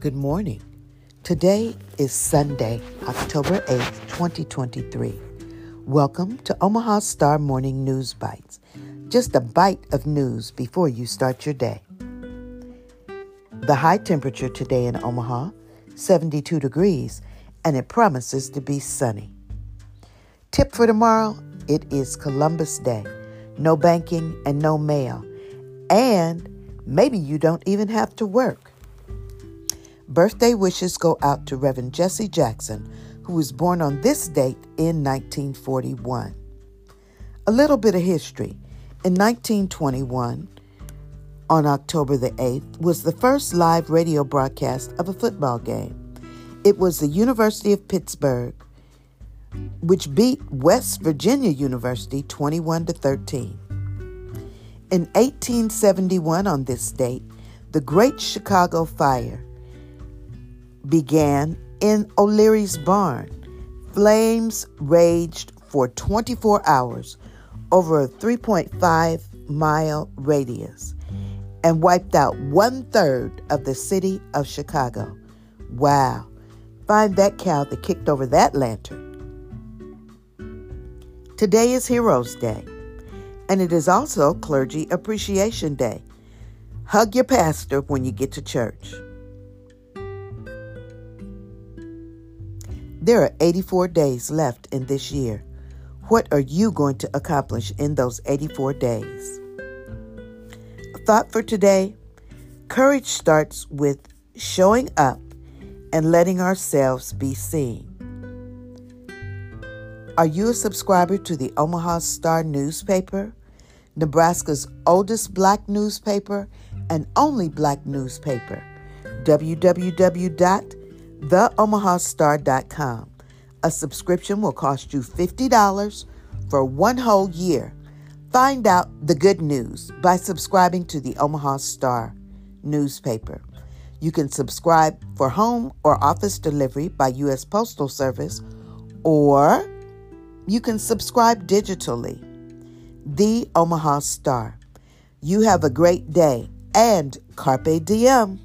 Good morning. Today is Sunday, October 8th, 2023. Welcome to Omaha Star Morning News Bytes. Just a bite of news before you start your day. The high temperature today in Omaha, 72 degrees, and it promises to be sunny. Tip for tomorrow it is Columbus Day. No banking and no mail. And maybe you don't even have to work. Birthday wishes go out to Reverend Jesse Jackson, who was born on this date in 1941. A little bit of history. In 1921, on October the 8th, was the first live radio broadcast of a football game. It was the University of Pittsburgh, which beat West Virginia University 21 to 13. In 1871, on this date, the Great Chicago Fire began in O'Leary's barn. Flames raged for 24 hours over a 3.5 mile radius and wiped out one third of the city of Chicago. Wow. Find that cow that kicked over that lantern. Today is Heroes Day, and it is also Clergy Appreciation Day. Hug your pastor when you get to church. There are 84 days left in this year. What are you going to accomplish in those 84 days? Thought for today courage starts with showing up and letting ourselves be seen. Are you a subscriber to the Omaha Star newspaper, Nebraska's oldest black newspaper and only black newspaper? www theomahastar.com. A subscription will cost you $50 for one whole year. Find out the good news by subscribing to the Omaha Star newspaper. You can subscribe for home or office delivery by U.S. Postal Service, or you can subscribe digitally. The Omaha Star. You have a great day and Carpe Diem.